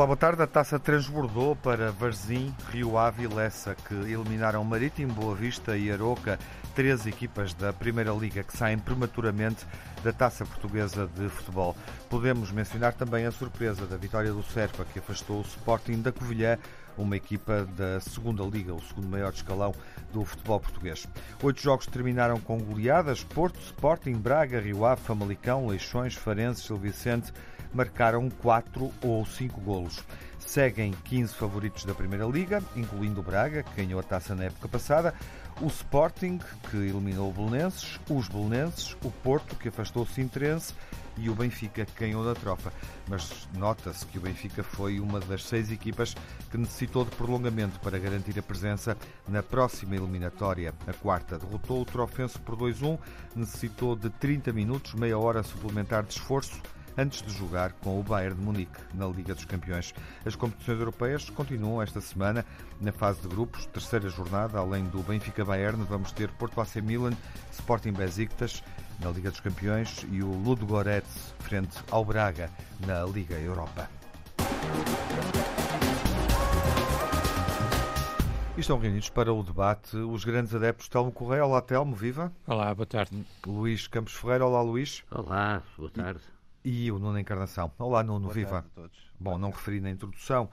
Olá, boa tarde. A taça transbordou para Varzim, Rio Ave e Lessa, que eliminaram Marítimo, Boa Vista e Aroca, três equipas da Primeira Liga que saem prematuramente da taça portuguesa de futebol. Podemos mencionar também a surpresa da vitória do Serpa, que afastou o Sporting da Covilhã, uma equipa da segunda liga, o segundo maior escalão do futebol português. Oito jogos terminaram com goleadas. Porto, Sporting, Braga, Rio Ave, Famalicão, Leixões, Farenses, Gil Vicente marcaram quatro ou cinco golos. Seguem 15 favoritos da Primeira Liga, incluindo o Braga, que ganhou a taça na época passada, o Sporting, que eliminou o Belenenses, os Belenenses, o Porto, que afastou o Sintrense e o Benfica, que ganhou da tropa. Mas nota-se que o Benfica foi uma das seis equipas que necessitou de prolongamento para garantir a presença na próxima eliminatória. A quarta derrotou o Trofense por 2-1, necessitou de 30 minutos, meia hora suplementar de esforço antes de jogar com o Bayern de Munique na Liga dos Campeões. As competições europeias continuam esta semana na fase de grupos, terceira jornada, além do Benfica Bayern, vamos ter Porto AC Milan, Sporting Besiktas na Liga dos Campeões e o Ludogorets frente ao Braga na Liga Europa. Estão reunidos para o debate os grandes adeptos Telmo Correia. Olá, Telmo, viva. Olá, boa tarde. Luís Campos Ferreira. Olá, Luís. Olá, boa tarde. E o Nuno Encarnação. Olá, Nuno, Boa viva. a. Bom, não referi na introdução.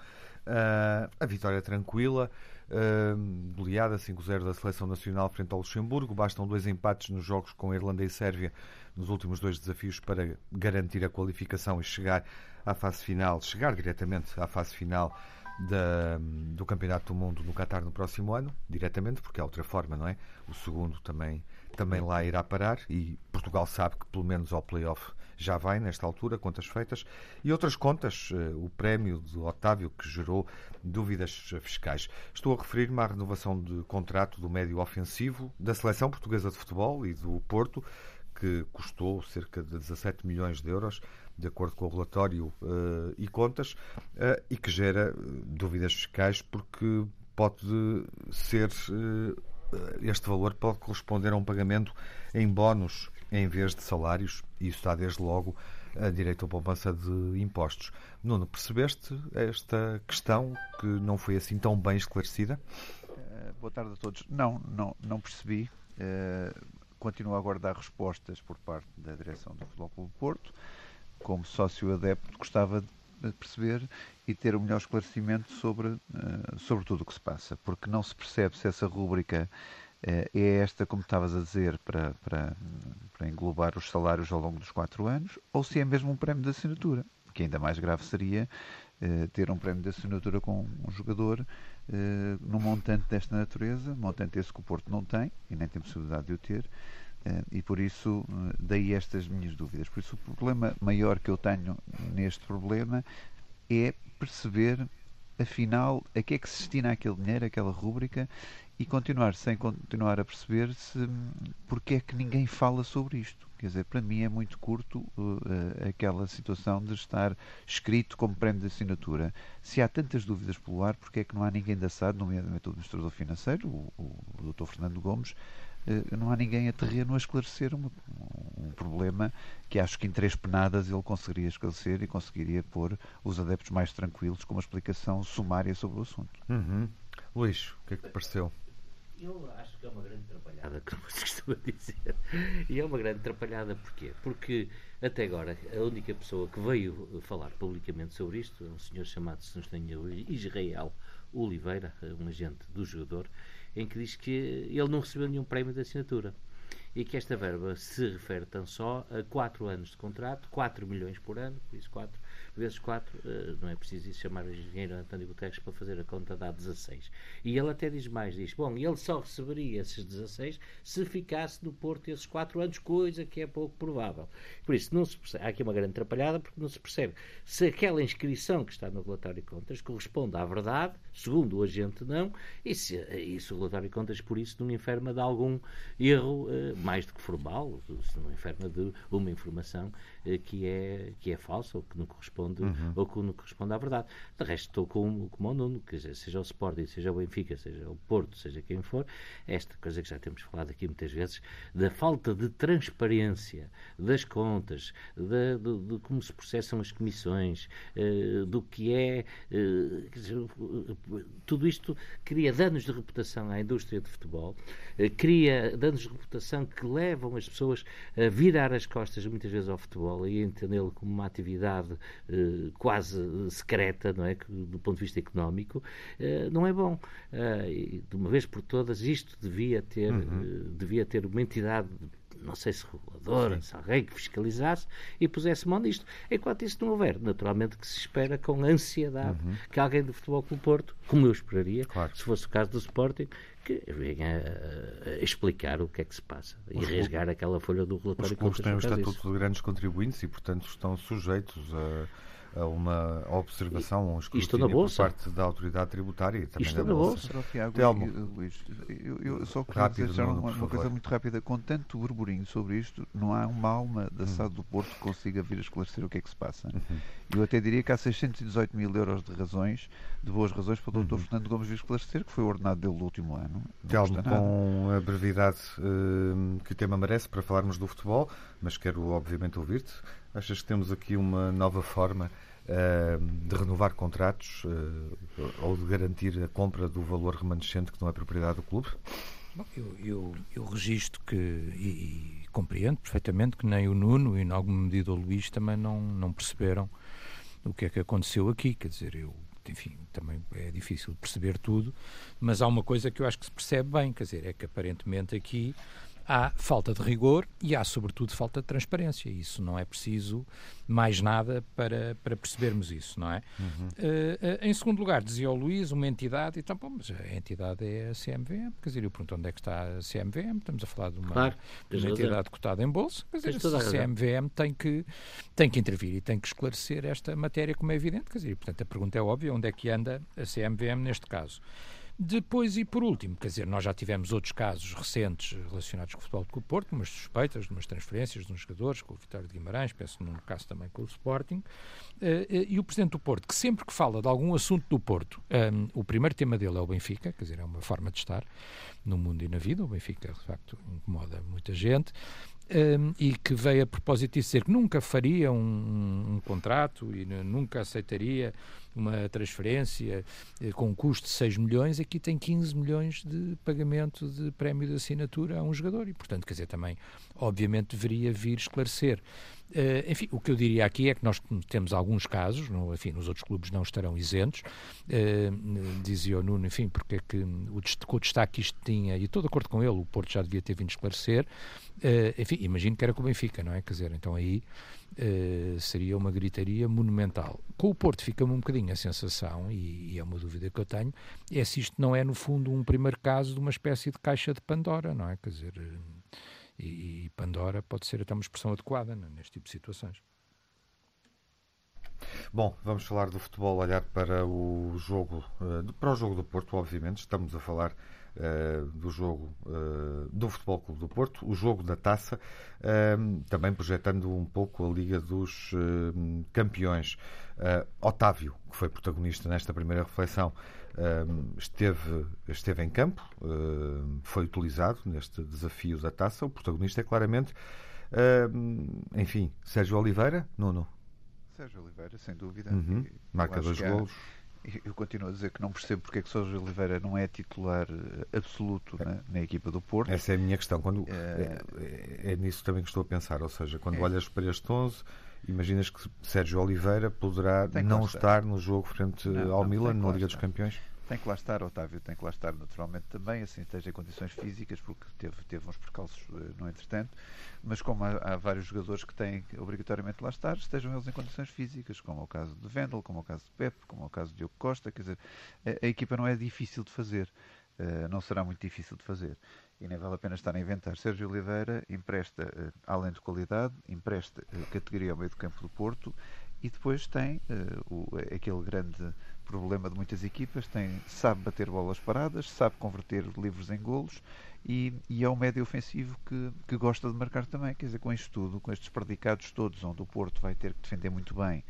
uh, a vitória tranquila, uh, goleada 5-0 da Seleção Nacional frente ao Luxemburgo. Bastam dois empates nos jogos com a Irlanda e Sérvia nos últimos dois desafios para garantir a qualificação e chegar à fase final, chegar diretamente à fase final da, do Campeonato do Mundo no Qatar no próximo ano, diretamente, porque há outra forma, não é? O segundo também, também lá irá parar e Portugal sabe que pelo menos ao play-off já vai nesta altura, contas feitas, e outras contas, eh, o prémio de Otávio que gerou dúvidas fiscais. Estou a referir-me à renovação de contrato do médio ofensivo da Seleção Portuguesa de Futebol e do Porto, que custou cerca de 17 milhões de euros, de acordo com o relatório uh, e contas, uh, e que gera dúvidas fiscais porque pode ser uh, este valor pode corresponder a um pagamento em bónus em vez de salários, e isso está desde logo a direito à poupança de impostos. Nuno, percebeste esta questão que não foi assim tão bem esclarecida? Uh, boa tarde a todos. Não, não, não percebi. Uh, continuo a aguardar respostas por parte da direção do Futebol Clube Porto. Como sócio adepto, gostava de perceber e ter o melhor esclarecimento sobre, uh, sobre tudo o que se passa, porque não se percebe se essa rúbrica é esta, como estavas a dizer, para, para, para englobar os salários ao longo dos quatro anos, ou se é mesmo um prémio de assinatura, que ainda mais grave seria uh, ter um prémio de assinatura com um jogador uh, num montante desta natureza, montante esse que o Porto não tem, e nem tem possibilidade de o ter, uh, e por isso, daí estas minhas dúvidas. Por isso, o problema maior que eu tenho neste problema é perceber afinal a que é que se destina aquele dinheiro, aquela rúbrica e continuar sem continuar a perceber se porque é que ninguém fala sobre isto. Quer dizer, para mim é muito curto uh, aquela situação de estar escrito como prémio de assinatura. Se há tantas dúvidas pelo ar, porque é que não há ninguém da SAD, nomeadamente o Administrador Financeiro, o, o, Dr. Fernando Gomes, uh, não há ninguém a terreno a esclarecer um, um, problema que acho que em três penadas ele conseguiria esclarecer e conseguiria pôr os adeptos mais tranquilos com uma explicação sumária sobre o assunto. Uhum. Luís, o que é que te pareceu? Eu acho que é uma grande atrapalhada, como se costuma dizer. E é uma grande atrapalhada porquê? Porque até agora a única pessoa que veio falar publicamente sobre isto é um senhor chamado, se Israel Oliveira, um agente do jogador, em que diz que ele não recebeu nenhum prémio de assinatura e que esta verba se refere tão só a 4 anos de contrato, 4 milhões por ano, por isso 4 vezes 4, eh, não é preciso chamar o engenheiro António Guterres para fazer a conta dá 16. E ele até diz mais, diz, bom, ele só receberia esses 16 se ficasse no Porto esses 4 anos, coisa que é pouco provável. Por isso, não se percebe, há aqui uma grande atrapalhada, porque não se percebe se aquela inscrição que está no relatório de contas corresponde à verdade, segundo o agente não, e se, e se o relatório de contas, por isso, não enferma de algum erro, eh, mais do que formal, se não enferma de uma informação que, é, que é falsa ou que não corresponde, uhum. ou que não corresponde à verdade. De resto, estou com, com o Nuno, seja o Sporting, seja o Benfica, seja o Porto, seja quem for, esta coisa que já temos falado aqui muitas vezes, da falta de transparência das contas, de, de, de como se processam as comissões, uh, do que é. Uh, dizer, tudo isto cria danos de reputação à indústria de futebol, cria danos de reputação que levam as pessoas a virar as costas muitas vezes ao futebol e entendê-lo como uma atividade quase secreta, não é? Que, do ponto de vista económico, não é bom. de uma vez por todas, isto devia ter, uhum. devia ter uma entidade não sei se reguladora, se alguém que fiscalizasse e pusesse mão nisto. Enquanto isso não houver, naturalmente que se espera com ansiedade uhum. que alguém do Futebol Clube Porto, como eu esperaria, claro. se fosse o caso do Sporting, que venha a, explicar o que é que se passa os e rasgar aquela folha do relatório. Os clubes têm o estatuto de grandes contribuintes e, portanto, estão sujeitos a a uma observação, um escrutínio por parte da autoridade tributária e também Isto da Bolsa. bolsa. Tiago, Telmo. Luís, eu, eu só queria Rápido, dizer uma, uma coisa muito rápida. Com tanto burburinho sobre isto, não há uma alma da hum. SAD do Porto que consiga vir a esclarecer o que é que se passa. Uhum. Eu até diria que há 618 mil euros de razões, de boas razões, para o Dr. Uhum. Fernando Gomes vir esclarecer, que foi ordenado dele do último ano. Telmo, com a brevidade uh, que o tema merece para falarmos do futebol, mas quero obviamente ouvir-te. Achas que temos aqui uma nova forma uh, de renovar contratos uh, ou de garantir a compra do valor remanescente que não é propriedade do clube? Bom, eu, eu, eu registro que, e, e, compreendo perfeitamente que nem o Nuno e, em alguma medida, o Luís também não, não perceberam o que é que aconteceu aqui. Quer dizer, eu enfim, também é difícil perceber tudo, mas há uma coisa que eu acho que se percebe bem, quer dizer, é que aparentemente aqui há falta de rigor e há, sobretudo, falta de transparência. Isso não é preciso mais nada para, para percebermos isso, não é? Uhum. Uh, em segundo lugar, dizia o Luís, uma entidade, então, bom, mas a entidade é a CMVM, quer dizer, eu pergunto onde é que está a CMVM, estamos a falar de uma, claro, de uma entidade cotada em bolsa, quer dizer, a, a CMVM tem que, tem que intervir e tem que esclarecer esta matéria, como é evidente, quer dizer, e, portanto, a pergunta é óbvia, onde é que anda a CMVM neste caso? Depois, e por último, quer dizer, nós já tivemos outros casos recentes relacionados com o Futebol do Porto, umas suspeitas de umas transferências de uns jogadores, com o Vitório de Guimarães, penso num caso também com o Sporting, eh, eh, e o Presidente do Porto, que sempre que fala de algum assunto do Porto, um, ehm, o primeiro tema dele é o Benfica, quer dizer, é uma forma de estar no mundo e na vida, o Benfica, de facto, incomoda muita gente, um, e que veio a propósito de dizer que nunca faria um, um contrato e nunca aceitaria uma transferência eh, com um custo de 6 milhões, aqui tem 15 milhões de pagamento de prémio de assinatura a um jogador e, portanto, quer dizer, também, obviamente, deveria vir esclarecer. Uh, enfim, o que eu diria aqui é que nós temos alguns casos, enfim, nos outros clubes não estarão isentos, uh, dizia o Nuno, enfim, porque é que o, o destaque que isto tinha, e estou de acordo com ele, o Porto já devia ter vindo esclarecer, uh, enfim, imagino que era com o Benfica, não é? Quer dizer, então aí Uh, seria uma gritaria monumental. Com o Porto fica-me um bocadinho a sensação, e, e, é uma dúvida que eu tenho, é se isto não é, no fundo, um primeiro caso de uma espécie de caixa de Pandora, não é? Quer dizer, uh, e, e, Pandora pode ser até uma expressão adequada né, neste tipo de situações. Bom, vamos falar do futebol, olhar para o jogo, uh, para o jogo do Porto, obviamente, estamos a falar uh, do jogo uh, do Futebol Clube do Porto, o jogo da taça, uh, também projetando um pouco a Liga dos Campeões. Otávio, que foi protagonista nesta primeira reflexão, esteve, esteve em campo, foi utilizado neste desafio da taça. O protagonista é claramente, enfim, Sérgio Oliveira, Nuno. Sérgio Oliveira, sem dúvida. Uhum. Marca dois golos eu continuo a dizer que não percebo porque é que Sérgio Oliveira não é titular eh, absoluto na, na, equipa do Porto. Essa é a minha questão. Quando, é, é, é nisso também que estou a pensar. Ou seja, quando é. olhas para este 11, imaginas que Sérgio Oliveira poderá não estar no jogo frente não, ao não, Milan na Liga dos Campeões? Tem que lá estar, Otávio, tem que lá estar naturalmente também, assim esteja em condições físicas, porque teve, teve uns percalços eh, no entretanto, mas como há, há, vários jogadores que têm que obrigatoriamente lá estar, estejam eles em condições físicas, como é o caso de Vendel, como é o caso de Pep, como é o caso de Diogo Costa, quer dizer, a, a equipa não é difícil de fazer, uh, não será muito difícil de fazer. E nem vale a pena estar a inventar. Sérgio Oliveira empresta, uh, além de qualidade, empresta uh, categoria ao meio do campo do Porto e depois tem uh, o, aquele grande problema de muitas equipas, tem, sabe bater bolas paradas, sabe converter livros em golos e, e, é um médio ofensivo que, que gosta de marcar também. Quer dizer, com isto tudo, com estes predicados todos, onde o Porto vai ter que defender muito bem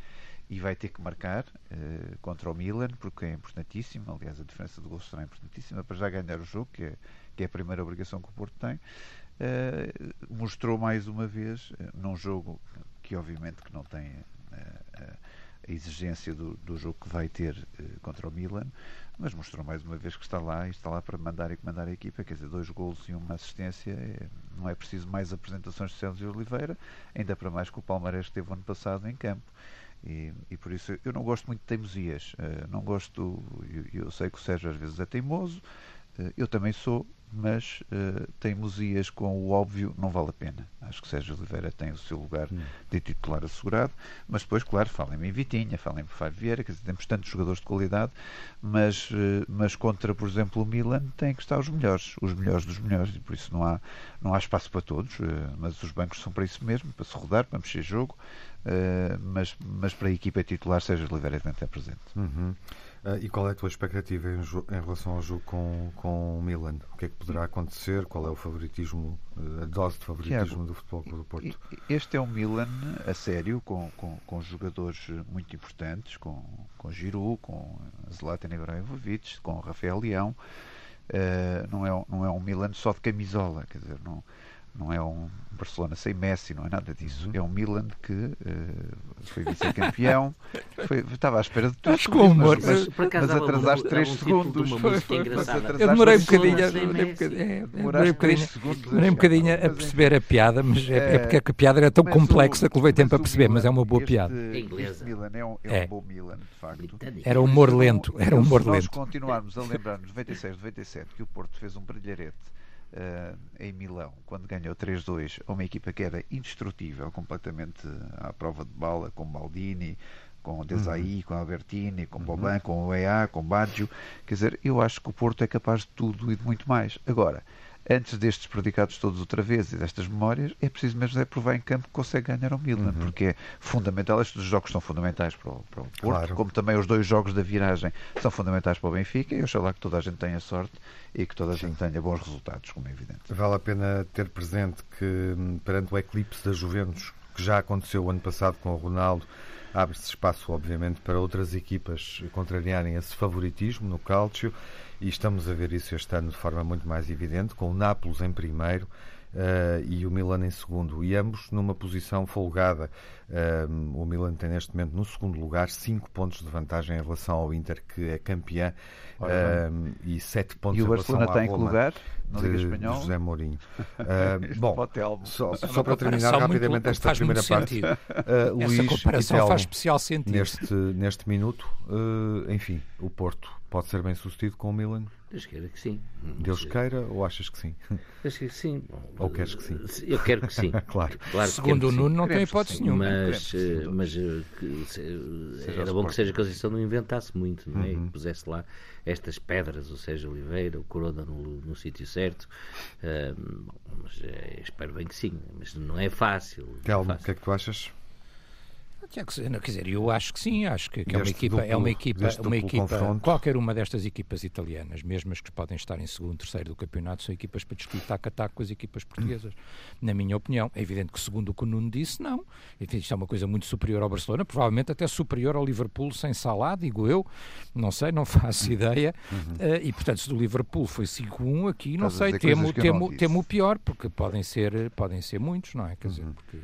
e vai ter que marcar uh, contra o Milan, porque é importantíssimo. Aliás, a diferença de gols será importantíssima para já ganhar o jogo, que é, que é a primeira obrigação que o Porto tem. Uh, mostrou mais uma vez, uh, num jogo que obviamente que não tem a exigência do, do, jogo que vai ter contra o Milan, mas mostrou mais uma vez que está lá e está lá para mandar e comandar a equipa, quer dizer, dois golos e uma assistência, é, não é preciso mais apresentações de Sérgio Oliveira, ainda para mais que o Palmeiras teve o ano passado em campo. E, e, por isso eu não gosto muito de teimosias. Uh, não gosto, eu, eu, sei que o Sérgio às vezes é teimoso, uh, eu também sou, mas uh, teimosias com o óbvio não vale a pena. Acho que Sérgio Oliveira tem o seu lugar hum. de titular assegurado, mas depois, claro, falem-me em Vitinha, falem-me em Fábio Vieira, quer dizer, temos tantos jogadores de qualidade, mas, mas contra, por exemplo, o Milan tem que estar os melhores, os melhores dos melhores, e por isso não há, não há espaço para todos, mas os bancos são para isso mesmo, para se rodar, para mexer jogo, Uh, mas, mas para a equipa titular, Sérgio Oliveira tem que estar presente. Uhum. Uh, e qual é a tua expectativa em, em, relação ao jogo com, com o Milan? O que é que poderá acontecer? Qual é o favoritismo, uh, a dose de favoritismo Tiago, do Futebol Clube do Porto? Este é um Milan a sério, com, com, com jogadores muito importantes, com, com Giroud, com Zlatan Ibrahimovic, com Rafael Leão. não, é, não é um Milan só de camisola, quer dizer, não não é um Barcelona sem Messi, não é nada disso. Uhum. É um Milan que uh, foi vice-campeão, estava à espera de tudo. Acho que o humor, mas, mas, mas atrasaste 3 segundos. Foi, foi, eu demorei um bocadinho, demorei um bocadinho, é, demorei um bocadinho, demorei um bocadinho a perceber a piada, mas é, é porque a piada era tão complexa que levei tempo a perceber, mas é uma boa piada. Este Milan é um, é um bom Milan, de facto. Era humor lento, era humor lento. Se nós continuarmos a lembrar-nos, 96, 97, que o Porto fez um brilharete uh, em Milão, quando ganhou 3-2 a uma equipa que era indestrutível, completamente à prova de bala, com Maldini, com Desailly, uhum. com Albertini, com uhum. Boban, com o EA, com Baggio. Quer dizer, eu acho que o Porto é capaz de tudo e de muito mais. Agora, antes destes predicados todos outra vez e destas memórias, é preciso mesmo é provar em campo que consegue ganhar ao Milan, uhum. porque é fundamental. Estes jogos são fundamentais para o, para o Porto, claro. como também os dois jogos da viragem são fundamentais para o Benfica. E eu lá que toda a gente tenha sorte e que toda a Sim. gente tenha bons resultados, como é evidente. Vale a pena ter presente que, hum, perante o eclipse da Juventus, que já aconteceu o ano passado com o Ronaldo, abre-se espaço, obviamente, para outras equipas contrariarem esse favoritismo no Calcio e estamos a ver isso este ano de forma muito mais evidente, com o Nápoles em primeiro, Uh, e o Milan em segundo, e ambos numa posição folgada. Uh, o Milan tem neste momento no segundo lugar 5 pontos de vantagem em relação ao Inter, que é campeão, uh, e 7 pontos e em relação ao Barcelona está em que lugar? Na Liga Espanhola? José Mourinho. bom, só, só para terminar rapidamente muito, esta primeira parte, Luís Essa comparação Telmo, faz especial sentido. Neste, neste minuto, enfim, o Porto pode ser bem sucedido com o Milan? Deus queira que sim. Deus queira ou achas que sim? Queira que sim. Ou queres que sim? Eu quero que sim. claro. claro Segundo o Nuno, não tem hipótese nenhuma. Mas, eh, mas eh, que, era bom que seja que a Conceição não inventasse muito, não é? Uhum. E pusesse lá estas pedras, ou seja, Oliveira, o Corona no, no sítio certo. Uh, mas é, espero bem que sim. Mas não é fácil. Telmo, o que é que tu achas? Quer dizer, eu acho que sim, acho que, que é uma equipa, duplo, é uma equipa, uma equipa qualquer uma destas equipas italianas, mesmo as que podem estar em segundo, terceiro do campeonato, são equipas para discutir taco a taco com as equipas portuguesas, na minha opinião. É evidente que, segundo o que o Nuno disse, não. Enfim, isto é uma coisa muito superior ao Barcelona, provavelmente até superior ao Liverpool sem Salah, digo eu, não sei, não faço ideia. Uhum. Uh, e, portanto, se do Liverpool foi 5-1, aqui, não sei, temo, temo, temo o pior, porque podem ser, podem ser muitos, não é? Quer dizer, uhum. porque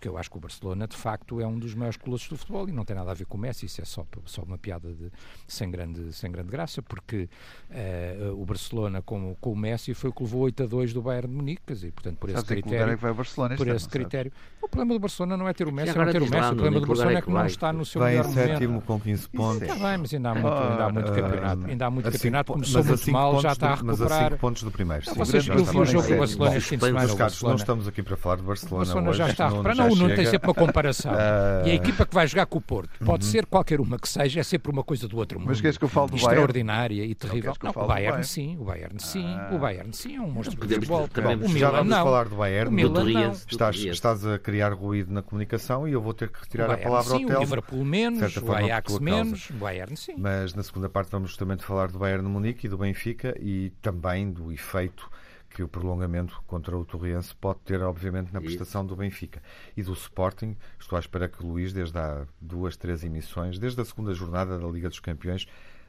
porque eu acho que o Barcelona, de facto, é um dos maiores colossos do futebol e não tem nada a ver com o Messi, isso é só, só uma piada de, sem, grande, sem grande graça, porque uh, o Barcelona com, com o Messi foi o que levou 8 a 2 do Bayern de Munique, e portanto, por esse critério. É que vai o Barcelona por esse critério. O problema do Barcelona não é ter o Messi, não ter o Messi, o problema do Barcelona é que não está no seu melhor momento. sétimo com 15 pontos. Está bem, mas ainda há muito, ainda há muito campeonato. Ainda há muito campeonato, começou muito mal, já está a recuperar. Mas a 5 pontos do primeiro. Vocês viram o jogo do Barcelona este fim de semana. Não estamos aqui para falar de Barcelona. O Barcelona já está a recuperar. Não, o Nuno tem sempre uma comparação. Uh... E a equipa que vai jogar com o Porto pode uhum. ser qualquer uma que seja, é sempre uma coisa do outro mundo. Mas queres que eu falo do Bayern? Extraordinária e terrível. Não, não o Bayern, Bayern, sim, o Bayern sim, ah. o Bayern sim é um monstro de futebol. O Milan vamos não. falar do Bayern. O Milan não. Estás, estás a criar ruído na comunicação e eu vou ter que retirar Bayern, a palavra sim, ao Telmo. O Liverpool menos, o Ajax menos, o Bayern sim. Mas na segunda parte vamos justamente falar do Bayern de Munique e do Benfica e também do efeito que o prolongamento contra o Torriense pode ter, obviamente, na prestação do Benfica. E do Sporting, estou à espera que o Luís, desde há duas, três emissões, desde a segunda jornada da Liga dos Campeões,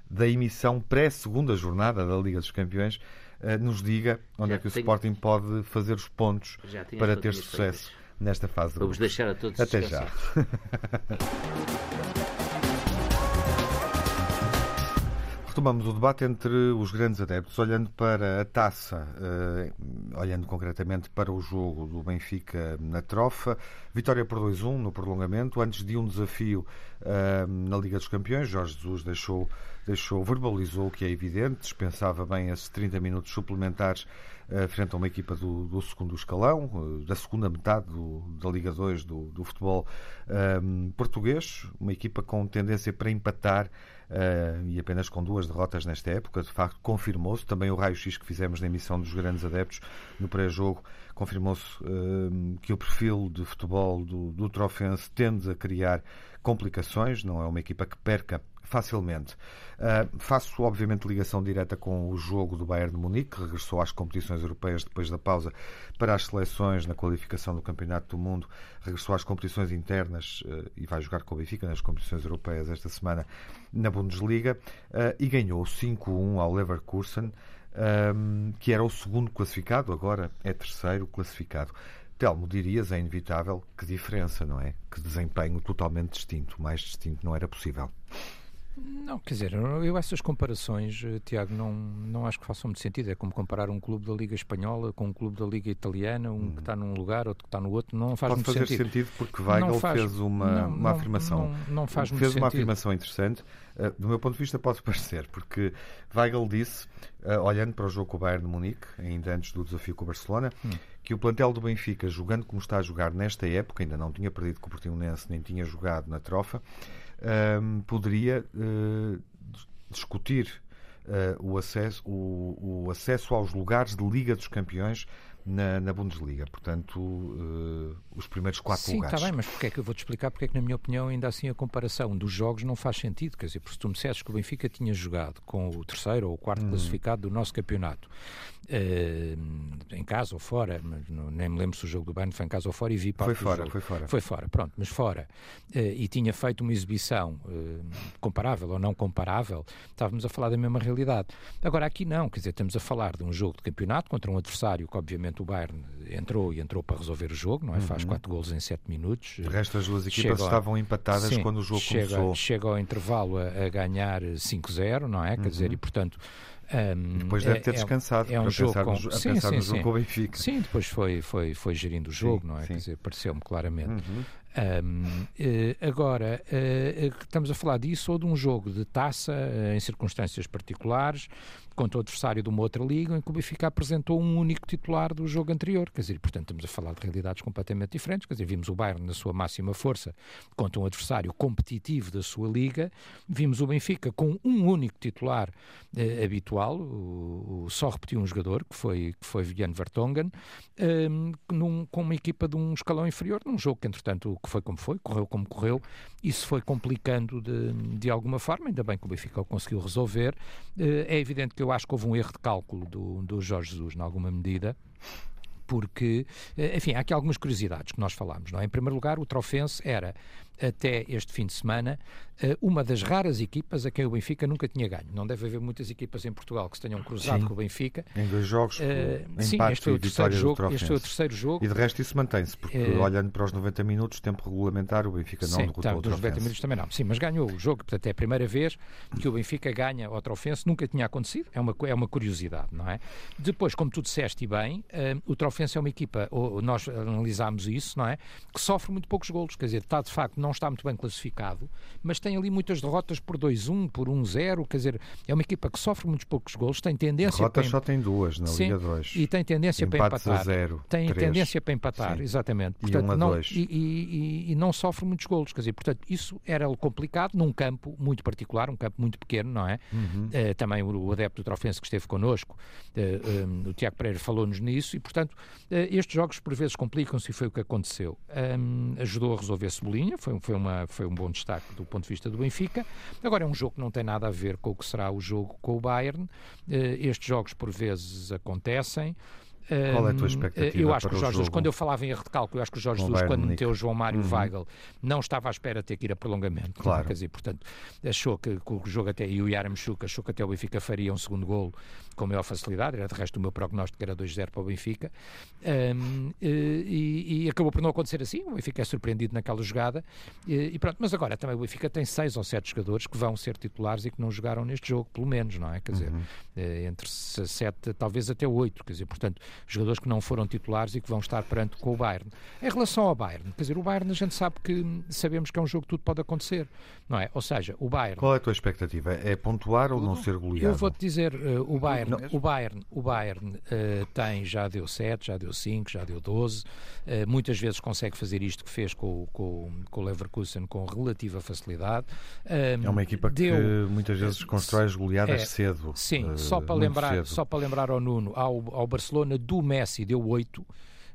da emissão pré-segunda jornada da Liga dos Campeões, eh, nos diga onde Já é que o Sporting pode fazer os pontos para ter sucesso nesta fase. Vamos deixar a todos Até já. Retomamos o debate entre os grandes adeptos, olhando para a taça, uh, olhando concretamente para o jogo do Benfica na trofa. Vitória por 2-1 no prolongamento, antes de um desafio uh, na Liga dos Campeões. Jorge Jesus deixou, deixou, verbalizou que é evidente, dispensava bem esses 30 minutos suplementares frente a uma equipa do, do segundo escalão, da segunda metade do, da Liga 2 do, do futebol português, uma equipa com tendência para empatar uh, e apenas com duas derrotas nesta época. De facto, confirmou-se também o raio-x que fizemos na emissão dos grandes adeptos no pré-jogo. Confirmou-se uh, que o perfil de futebol do, do Trofense tende a criar complicações, não é uma equipa que perca facilmente. Uh, faço, obviamente, ligação direta com o jogo do Bayern de Munique, que regressou às competições europeias depois da pausa para as seleções na qualificação do Campeonato do Mundo, regressou às competições internas uh, e vai jogar com o Benfica nas competições europeias esta semana na Bundesliga uh, e ganhou 5-1 ao Leverkusen, que era o segundo classificado, agora é terceiro classificado. Telmo, dirias, é inevitável, que diferença, não é? Que desempenho totalmente distinto, mais distinto não era possível. Não, quer dizer, eu essas comparações, eh, Tiago, não, não acho que façam muito sentido. É como comparar um clube da Liga Espanhola com um clube da Liga Italiana, um hum. que está num lugar, outro que está no outro, não faz Pode muito fazer sentido. sentido porque Weigl faz, fez uma, não, uma afirmação. Não, não faz fez uma afirmação interessante. Uh, do meu ponto de vista pode parecer, porque Weigl disse, uh, olhando para o jogo com o Bayern de Munique, ainda antes do desafio com o Barcelona, hum. que o plantel do Benfica, jogando como está a jogar nesta época, ainda não tinha perdido com o Portimonense, nem tinha jogado na trofa, um, poderia uh, discutir uh, o, acesso, o, o, acesso aos lugares de Liga dos Campeões na, na Bundesliga. Portanto, uh, os primeiros quatro Sim, lugares. Sim, está bem, mas porque é que eu vou-te explicar porque é que, na minha opinião, ainda assim a comparação dos jogos não faz sentido. Quer dizer, porque se tu me dissesses que o Benfica tinha jogado com o terceiro ou o quarto hum. classificado do nosso campeonato uh, em casa ou fora, mas não, nem me lembro se o jogo do Bayern foi em casa ou fora e vi parte foi fora. Foi fora, foi fora. pronto, mas fora. Uh, e tinha feito uma exibição uh, comparável ou não comparável, estávamos a falar da mesma realidade. Agora aqui não, quer dizer, estamos a falar de um jogo de campeonato contra um adversário que obviamente o Bayern entrou e entrou para resolver o jogo, não é? Uhum. Faz quatro golos em sete minutos. De resto as duas equipas chega, estavam empatadas sim, quando o jogo chega, começou. Chega ao intervalo a, a ganhar 5-0, não é? Quer uhum. dizer, e portanto um, depois deve ter é, descansado é, é um jogo com... no, sim, pensar sim, no jogo sim. com o Benfica. Sim, depois foi, foi, foi gerindo o jogo, não é? Quer dizer, pareceu-me claramente. Uhum. Um, eh, agora, uh, estamos a falar disso ou de um jogo de taça em circunstâncias particulares, contra o adversário de uma outra liga, em que o Benfica apresentou um único titular do jogo anterior. Quer dizer, portanto, estamos a falar de realidades completamente diferentes. Quer dizer, vimos o Bayern na sua máxima força contra um adversário competitivo da sua liga, vimos o Benfica com um único titular eh, habitual, o, o, só repetiu um jogador, que foi, que foi Viviane Vertonghen, eh, num, com uma equipa de um escalão inferior, num jogo que, entretanto, que foi como foi, correu como correu, isso foi complicando de, de alguma forma, ainda bem que o Benfica o conseguiu resolver. Eh, é evidente que eu acho que houve um erro de cálculo do, do Jorge Jesus, em alguma medida porque, eh, enfim, há aqui algumas curiosidades que nós falamos. Não é? Em primeiro lugar, o Trofense era até este fim de semana, eh, uma das raras equipas a quem o Benfica nunca tinha ganho. Não deve haver muitas equipas em Portugal que se tenham cruzado sim. com o Benfica. Em dois jogos, uh, sim, este foi, o terceiro jogo, este o terceiro jogo. E de resto isso mantém-se, porque uh, olhando para os 90 minutos, tempo regulamentar, o Benfica não sim, derrotou tá, Trofense. 90 minutos também não. Sim, mas ganhou o jogo, portanto é a primeira vez que o Benfica ganha o Trofense, nunca tinha acontecido, é uma, é uma curiosidade, não é? Depois, como tu disseste bem, uh, o Trofense é uma equipa, ou, nós analisámos isso, não é? Que sofre muito poucos golos, quer dizer, está de facto não não está muito bem classificado, mas tem ali muitas derrotas por 2-1, por 1-0, quer dizer, é uma equipa que sofre muitos poucos golos, tem tendência derrotas para... só tem duas na Sim, Liga 2. E tem tendência Empates para empatar. a zero, tem tendência para empatar, Sim. exatamente. E Portanto, um a não, e, e- e- e não sofre muitos golos, quer dizer, portanto, isso era complicado num campo muito particular, um campo muito pequeno, não é? Uhum. Eh, também o, o adepto do Trofense que esteve connosco, eh, eh, o Tiago Pereira falou-nos nisso e, portanto, eh, estes jogos por vezes complicam-se e foi o que aconteceu. Ahm, ajudou a resolver Cebolinha, foi, foi, uma, foi um bom destaque do ponto de vista do Benfica. Agora é um jogo que não tem nada a ver com o que será o jogo com o Bayern. Eh, estes jogos por vezes acontecem. Qual é a tua Ahm, expectativa Eu acho que o Jorge Jesus, quando eu falava em erro de cálculo, eu acho que o Jorge Jesus, quando meteu o João Mário Uhum. Weigl, não estava à espera de ter que ir a prolongamento. Claro. Quer dizer, portanto, achou que, que o jogo até, e o Yaramchuk achou que até o Benfica faria um segundo golo com maior facilidade, era de resto o meu prognóstico era 2-0 para o Benfica, Ahm, e, e acabou por não acontecer assim, o Benfica é surpreendido naquela jogada, e, e pronto, mas agora também o Benfica tem seis ou sete jogadores que vão ser titulares e que não jogaram neste jogo, pelo menos, não é? Quer dizer, eh, entre se- sete, talvez até oito, quer dizer, portanto, jogadores que não foram titulares e que vão estar perante com o Bayern. Em relação ao Bayern, quer dizer, o Bayern a gente sabe que sabemos que é um jogo que tudo pode acontecer, não é? Ou seja, o Bayern Qual é a tua expectativa? É pontuar ou não ser goleado? eu vou-te dizer, eh, o Bayern, Não. o Bayern, o Bayern eh, tem, já deu 7, já deu 5, já deu 12, eh, muitas vezes consegue fazer isto que fez com, o- com, com o Leverkusen com relativa facilidade. É uma equipa que deu, muitas vezes constrói as goleadas É, cedo. Sim, eh, só para, lembrar, cedo. só para lembrar ao Nuno, ao, ao Barcelona do Messi deu 8.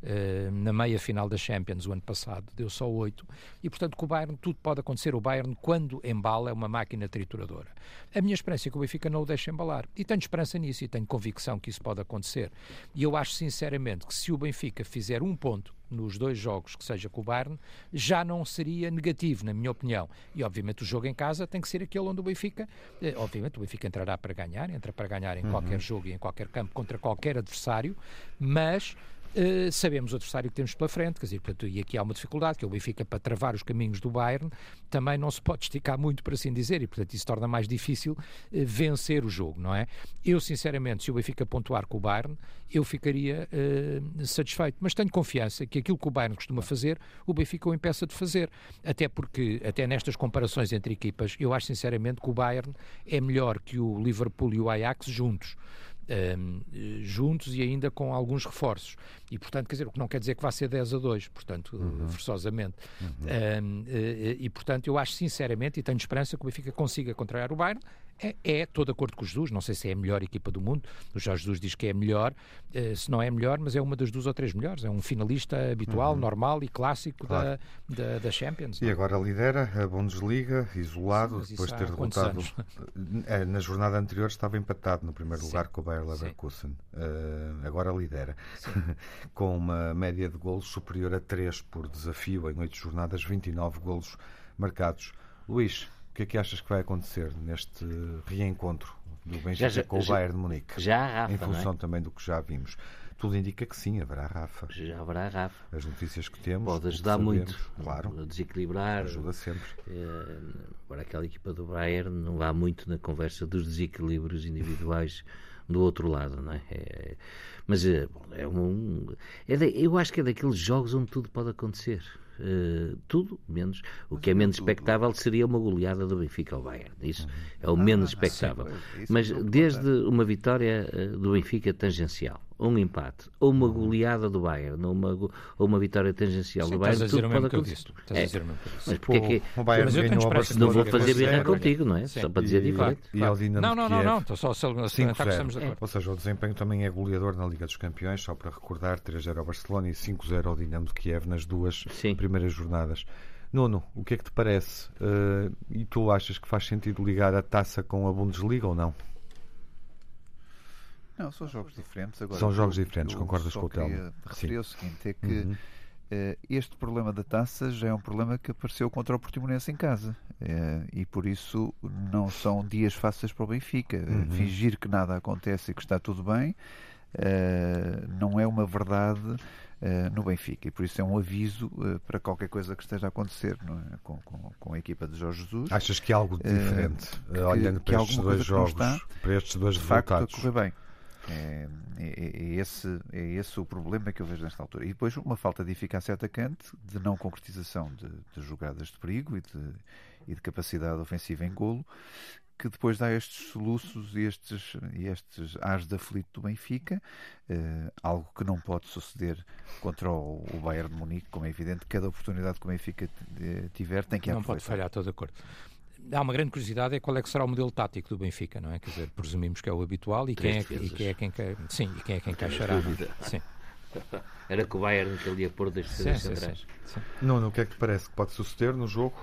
Eh, na meia final da Champions o ano passado, deu só 8 e portanto com o Bayern tudo pode acontecer. O Bayern quando embala é uma máquina trituradora. A minha esperança é que o Benfica não o deixe embalar. E tenho esperança nisso e tenho convicção que isso pode acontecer. E eu acho sinceramente que se o Benfica fizer um ponto nos dois jogos que seja com o Bayern, já não seria negativo, na minha opinião. E obviamente o jogo em casa tem que ser aquele onde o Benfica, eh, obviamente o Benfica entrará para ganhar, entra para ganhar em qualquer jogo e em qualquer campo contra qualquer adversário, mas eh, sabemos o adversário que temos pela frente, quer dizer, portanto, e aqui há uma dificuldade, que é o Benfica para travar os caminhos do Bayern, também não se pode esticar muito, por assim dizer, e portanto isso torna mais difícil eh, vencer o jogo, não é? Eu, sinceramente, se o Benfica pontuar com o Bayern, eu ficaria eh, satisfeito, mas tenho confiança que aquilo que o Bayern costuma fazer, o Benfica o impeça de fazer, até porque, até nestas comparações entre equipas, eu acho sinceramente que o Bayern é melhor que o Liverpool e o Ajax juntos um, eh, juntos e ainda com alguns reforços. E, portanto, quer dizer, o que não quer dizer que vá ser 10 a 2, portanto, eh, forçosamente. Um, eh, e, portanto, eu acho sinceramente e tenho esperança que o Benfica consiga contrariar o Bayern. É, é, estou de acordo com Jesus, não sei se é a melhor equipa do mundo, o Jorge Jesus diz que é a melhor, eh, se não é a melhor, mas é uma das duas ou três melhores, é um finalista habitual, normal e clássico Claro. da, da, da Champions. E agora lidera a Bundesliga, isolado, isso depois de ter derrotado. Eh, Na jornada anterior estava empatado no primeiro Sim. lugar com o Bayer Sim. Leverkusen. Eh, agora lidera. com uma média de golos superior a 3 por desafio em 8 jornadas, 29 golos marcados. Luís, que é que achas que vai acontecer neste reencontro do Benfica já- com o já- Bayern de Munique? Já há Rafa, em é? função também do que já vimos. Tudo indica que sim, haverá Rafa. Já haverá Rafa. As notícias que temos. Pode ajudar sabemos, muito Claro, a desequilibrar. ajuda sempre. Eh, Agora, aquela equipa do Bayern não vá muito na conversa dos desequilíbrios individuais do outro lado, não é? É- mas é, bom, é um. é da- eu acho que é daqueles jogos onde tudo pode acontecer. Eh, tudo, menos. O que é menos expectável seria uma goleada do Benfica ao Bayern. Isso é o menos expectável. é isso Mas desde uma vitória eh, do Benfica tangencial, um empate, ou uma goleada do Bayern, ou uma, ou uma vitória tangencial Sim, do Bayern, estás a dizer tudo o pode mesmo que eu acontecer. disse. Estás a É. dizer o mesmo que eu disse. Mas porque é que O Bayern Mas eu ganhou que não vou Barcelona fazer birra 0, contigo, não é? Sim. Só para dizer e, diferente. e Não, não, não, não, estou só a salientar que 5-0. estamos de acordo. Ou seja, o desempenho também é goleador na Liga dos Campeões, só para recordar, 3-0 ao Barcelona e 5-0 ao Dinamo de Kiev nas duas Sim. primeiras jornadas. Nuno, o que é que te parece? Eh, e tu achas que faz sentido ligar a taça com a Bundesliga ou não? Não, são jogos diferentes. Agora, São eu- jogos diferentes, eu concordas só com o Telmo? queria referir o seguinte: é que Uhum. eh, este problema da taça já é um problema que apareceu contra o Portimonense em casa. Eh, e por isso não são dias fáceis para o Benfica. Uhum. Fingir que nada acontece e que está tudo bem eh, não é uma verdade. no Benfica e por isso é um aviso para qualquer coisa que esteja a acontecer não é? com, com, com a equipa de Jorge Jesus Achas que há algo diferente, eh, olhando que para estes dois que jogos, está, para estes dois de facto a resultados? correr bem É, é, é, esse, é esse o problema que eu vejo nesta altura. E depois uma falta de eficácia atacante, de não concretização de, de jogadas de perigo e de, e de capacidade ofensiva em golo, que depois dá estes soluços e estes, e estes ares de aflito do Benfica, eh, algo que não pode suceder contra o, o, Bayern de Munique, como é evidente, cada oportunidade que o Benfica tiver tem que Não pode falhar, estou de acordo. Há uma grande curiosidade é qual é que será o modelo tático do Benfica, não é? Quer dizer, presumimos que é o habitual e quem é, e quem é quem quer, sim, e quem é quem encaixará. Sim. Era que o Bayern que ele ia pôr das centrais. Não, o que é que te parece que pode suceder no jogo?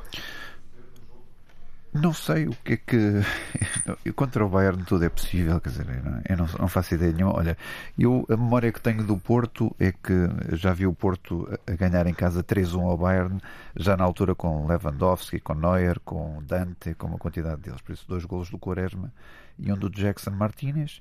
Não sei o que é que. Contra o Bayern tudo é possível, quer dizer, eu não, não, faço ideia nenhuma. Olha, eu, a memória que tenho do Porto é que já vi o Porto a ganhar em casa 3-1 ao Bayern, já na altura com Lewandowski, com Neuer, com Dante, com uma quantidade deles. Por isso, dois golos do Quaresma e um do Jackson Martinez.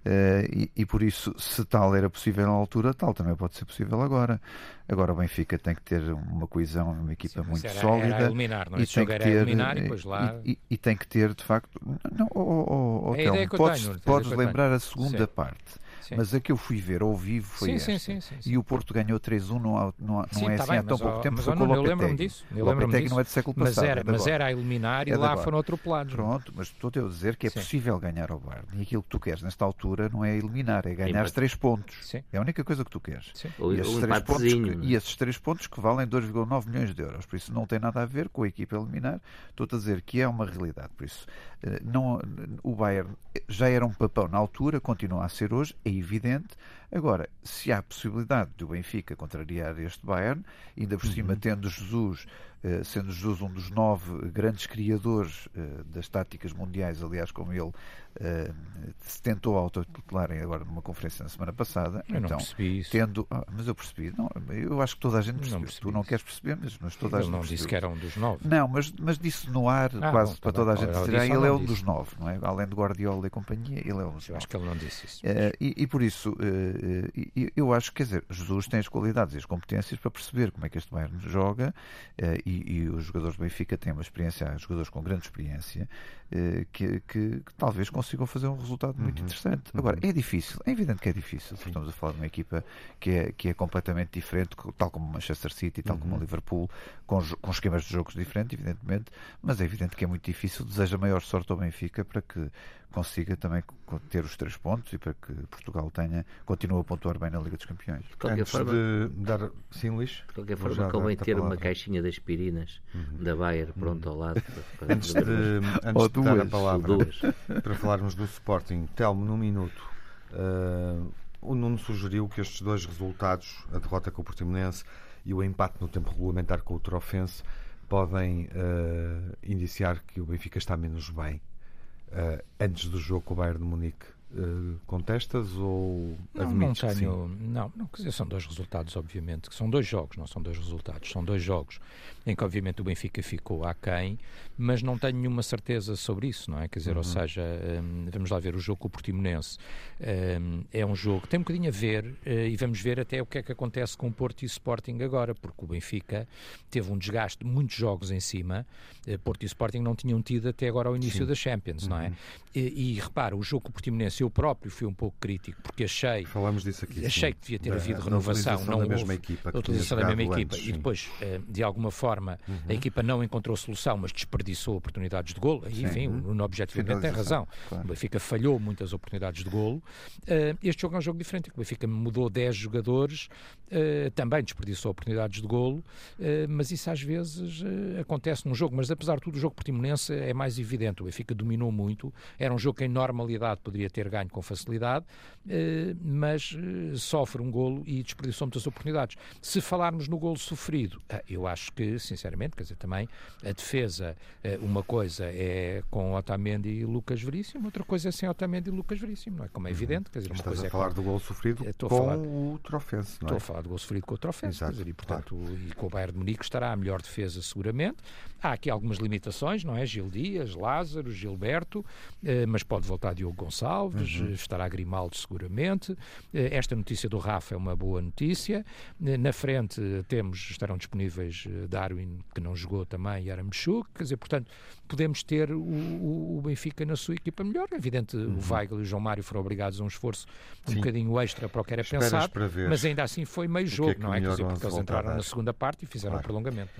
Uh, e, e, por isso, se tal era possível na altura, tal também pode ser possível agora. Agora o Benfica tem que ter uma coesão, uma equipa Sim, muito era, sólida. Era eliminar, não é? E tem, que ter, eliminar, e, lá... e, e, tem que ter, de facto. Não, oh, oh, oh, Telmo, podes, tenho, podes lembrar a segunda Sim. parte sim. mas a que eu fui ver ao vivo foi sim, esta. Sim, e o Porto ganhou 3-1, não, não, não é tá assim bem, há tão pouco tempo, foi com o Lopetegui. Eu lembro-me disso. Eu lembro disso. não é do século mas passado. Era, mas era a eliminar e é lá foram atropelados. Pronto, mas estou a dizer que é possível ganhar ao Bayern. E aquilo que tu queres nesta altura não é eliminar, é ganhar os 3 pontos. É a única coisa que tu queres. E esses, três pontos que, e esses 3 pontos que valem 2,9 milhões de euros. Por isso não tem nada a ver com a equipa eliminar. Estou a dizer que é uma realidade. Por isso, não, o Bayern já era um papão na altura, continua a ser hoje, é evidente. Agora, se há possibilidade do Benfica contrariar este Bayern, ainda por cima uhum. tendo Jesus eh, sendo Jesus um dos nove grandes criadores eh, das táticas mundiais, aliás, como ele eh, se tentou autotutelar agora numa conferência na semana passada. Eu então, não percebi isso. Tendo, ah, mas eu percebi, não, eu acho que toda a gente percebeu. Não tu não queres perceber, mas, mas toda a gente não percebeu. disse que era um dos nove. Não, mas, mas disse no ar, ah, quase bom, para tá toda a gente dizer, ah, ele é um dos nove, não é? Além de Guardiola e companhia, ele é um dos eu nove. acho que ele não disse isso. Uh, e, e, por isso, eu acho que, quer dizer, Jesus tem as qualidades e as competências para perceber como é que este Bayern joga uh, e, e os jogadores do Benfica têm uma experiência, jogadores com grande experiência, eh, que, que, que, talvez consigam fazer um resultado muito uhum. interessante. Agora, uhum. é difícil, é evidente que é difícil, estamos a falar de uma equipa que é, que é completamente diferente, tal como o Manchester City, tal uhum. como o Liverpool, com, com esquemas de jogos diferentes, evidentemente, mas é evidente que é muito difícil. Deseja maior sorte ao Benfica para que consiga também ter os três pontos e para que Portugal tenha, continue a pontuar bem na Liga dos Campeões. De qualquer Antes forma, de dar sim, Luís, de qualquer forma convém ter uma caixinha de aspirinas uhum. da Bayer pronto uhum. ao lado. Para, para antes de, antes de dar a palavra para falarmos do Sporting, Telmo, num minuto. Uh, o Nuno sugeriu que estes dois resultados, a derrota com o Portimonense e o empate no tempo regulamentar com o Trofense, podem uh, indiciar que o Benfica está menos bem antes do jogo com o Bayern de Munique. Uh, contestas ou não, admites não tenho, não, não, quer dizer, são dois resultados, obviamente, que são dois jogos, não são dois resultados, são dois jogos em que obviamente o Benfica ficou aquém, mas não tenho nenhuma certeza sobre isso, não é? Quer dizer, uhum. ou seja, um, vamos lá ver, o jogo com o Portimonense um, é um jogo que tem um bocadinho a ver uh, e vamos ver até o que é que acontece com o Porto e o Sporting agora, porque o Benfica teve um desgaste de muitos jogos em cima, uh, Porto e Sporting não tinham tido até agora ao início Sim. da Champions, não é? Uhum. E, e, repara, o jogo com o Portimonense, eu próprio fui um pouco crítico, porque achei... Disso aqui. Achei sim. que devia ter da, havido renovação, não da mesma equipa. A utilização da mesma equipa. Antes, e depois, uh, de alguma forma, uhum. a equipa não encontrou solução, mas desperdiçou oportunidades de golo. Aí, enfim, uhum. o Nuno objetivamente tem razão. Claro. O Benfica falhou muitas oportunidades de golo. Uh, este jogo é um jogo diferente. O Benfica mudou 10 jogadores, uh, também desperdiçou oportunidades de golo, mas isso às vezes acontece num jogo. Mas apesar de tudo, o jogo portimonense é mais evidente. O Benfica dominou muito. Era um jogo que em normalidade poderia ter ganho com facilidade, mas sofre um golo e desperdiçou muitas oportunidades. Se falarmos no golo sofrido, eu acho que, sinceramente, quer dizer, também a defesa, uma coisa é com Otamendi e Lucas Veríssimo, outra coisa é sem Otamendi e Lucas Veríssimo, não é? Como é uhum. evidente, quer dizer, uma Estás coisa a é falar do gol sofrido com falar... o Trofense, não é? Estou a falar do gol sofrido com o Trofense, Exato, dizer, e portanto, claro. e com o Bayern de Munique estará a melhor defesa seguramente. Há aqui algumas limitações, não é? Gil Dias, Lázaro, Gilberto, mas pode voltar Diogo Gonçalves, uhum. estará Grimaldo seguramente. Esta notícia do Rafa é uma boa notícia. Na frente temos, estarão disponíveis Darwin, que não jogou também, e Aramchuk, quer dizer, portanto, podemos ter o, o, Benfica na sua equipa melhor. É evidente, uhum. o Weigl e o João Mário foram obrigados a um esforço um Sim. bocadinho extra para o que era Esperas pensado, mas ainda assim foi meio jogo, é não é? Quer dizer, porque eles entraram na segunda parte e fizeram claro. um prolongamento.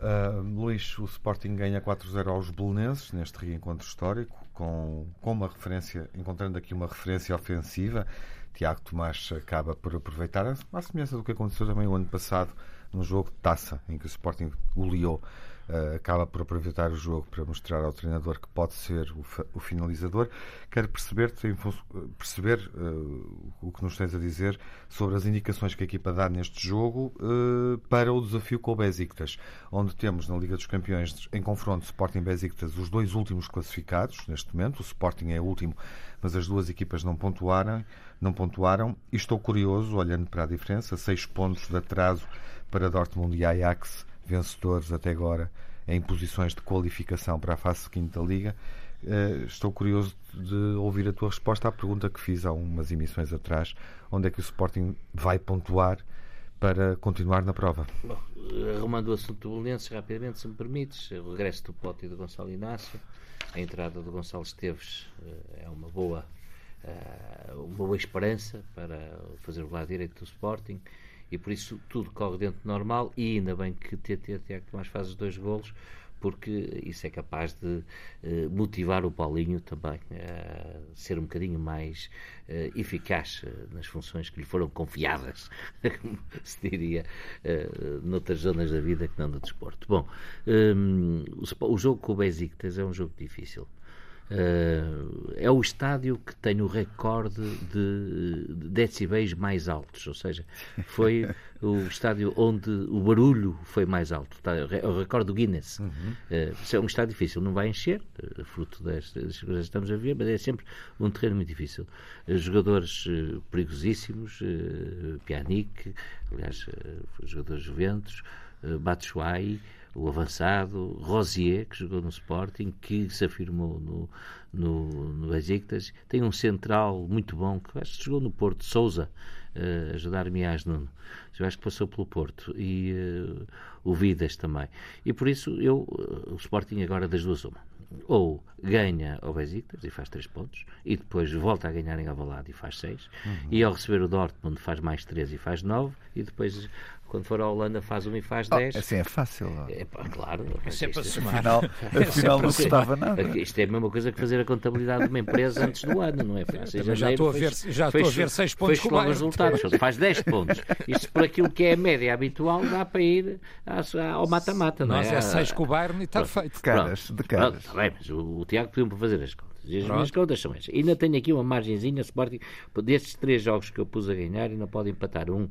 Uh, Luís, o Sporting ganha 4-0 aos belenenses neste reencontro histórico, com, com uma referência, encontrando aqui uma referência ofensiva. Tiago Tomás acaba por aproveitar, a semelhança do que aconteceu também o ano passado no jogo de taça, em que o Sporting goleou uh, acaba por aproveitar o jogo para mostrar ao treinador que pode ser o, o finalizador. Quero perceber, perceber uh, o que nos tens a dizer sobre as indicações que a equipa dá neste jogo uh, para o desafio com o Besiktas, onde temos na Liga dos Campeões em confronto Sporting Besiktas os dois últimos classificados neste momento. O Sporting é o último, mas as duas equipas não pontuaram, não pontuaram. E estou curioso, olhando para a diferença, seis pontos de atraso para Dortmund e Ajax vencedores até agora em posições de qualificação para a fase seguinte da Liga. Uh, estou curioso de ouvir a tua resposta à pergunta que fiz há umas emissões atrás: onde é que o Sporting vai pontuar para continuar na prova? Bom, arrumando o assunto do Belenenses rapidamente, se me permites, o regresso do Pote e do Gonçalo Inácio, a entrada do Gonçalo Esteves uh, é uma boa, uh, uma boa esperança para fazer o lado direito do Sporting e por isso tudo corre dentro do normal e ainda bem que TT Tiago Tomás faz os dois golos porque isso é capaz de uh, motivar o Paulinho também a ser um bocadinho mais uh, eficaz nas funções que lhe foram confiadas, como se diria, noutras zonas da vida que não do desporto. Bom, um, o, o, jogo com o Besiktas é um jogo difícil. Uh, é o estádio que tem o recorde de, de decibéis mais altos, ou seja, foi o estádio onde o barulho foi mais alto. É o recorde do Guinness. Uhum. Uh, é um estádio difícil, não vai encher, uh, fruto destas coisas que estamos a ver, mas é sempre um terreno muito difícil. jogadores perigosíssimos, uh, Pjanic, aliás, jogadores Juventus, uh, Batshuayi, o avançado, Rosier, que jogou no Sporting, que se afirmou no, no, no Besiktas, tem um central muito bom, que acho que jogou no Porto, Souza, uh, ajudar-me a Nuno, eu acho que passou pelo Porto, e uh, o Vidas também. E por isso, eu, uh, o Sporting agora das duas uma. Ou ganha ao Besiktas e faz 3 pontos, e depois volta a ganhar em Avalado e faz 6, uhum. e ao receber o Dortmund faz mais 3 e faz 9, e depois quando for à Holanda faz um e faz 10. Oh, assim é fácil. É, pá, claro. É sempre a somar. Afinal, afinal não custava nada. Isto é a mesma coisa que fazer a contabilidade de uma empresa antes do ano, não é? Fácil. já estou a ver, já estou a ver 6 pontos com mais resultados. Faz 10 pontos. Isto por aquilo que é a média habitual dá para ir ao mata-mata, não é? Nós é 6 com o Bayern e está feito. De caras, de caras. Está bem, mas o, o Tiago pediu-me para fazer as contas. E as Pronto. minhas contas são estas. Ainda tenho aqui uma margenzinha, Sporting, destes três jogos que eu pus a ganhar, ainda pode empatar um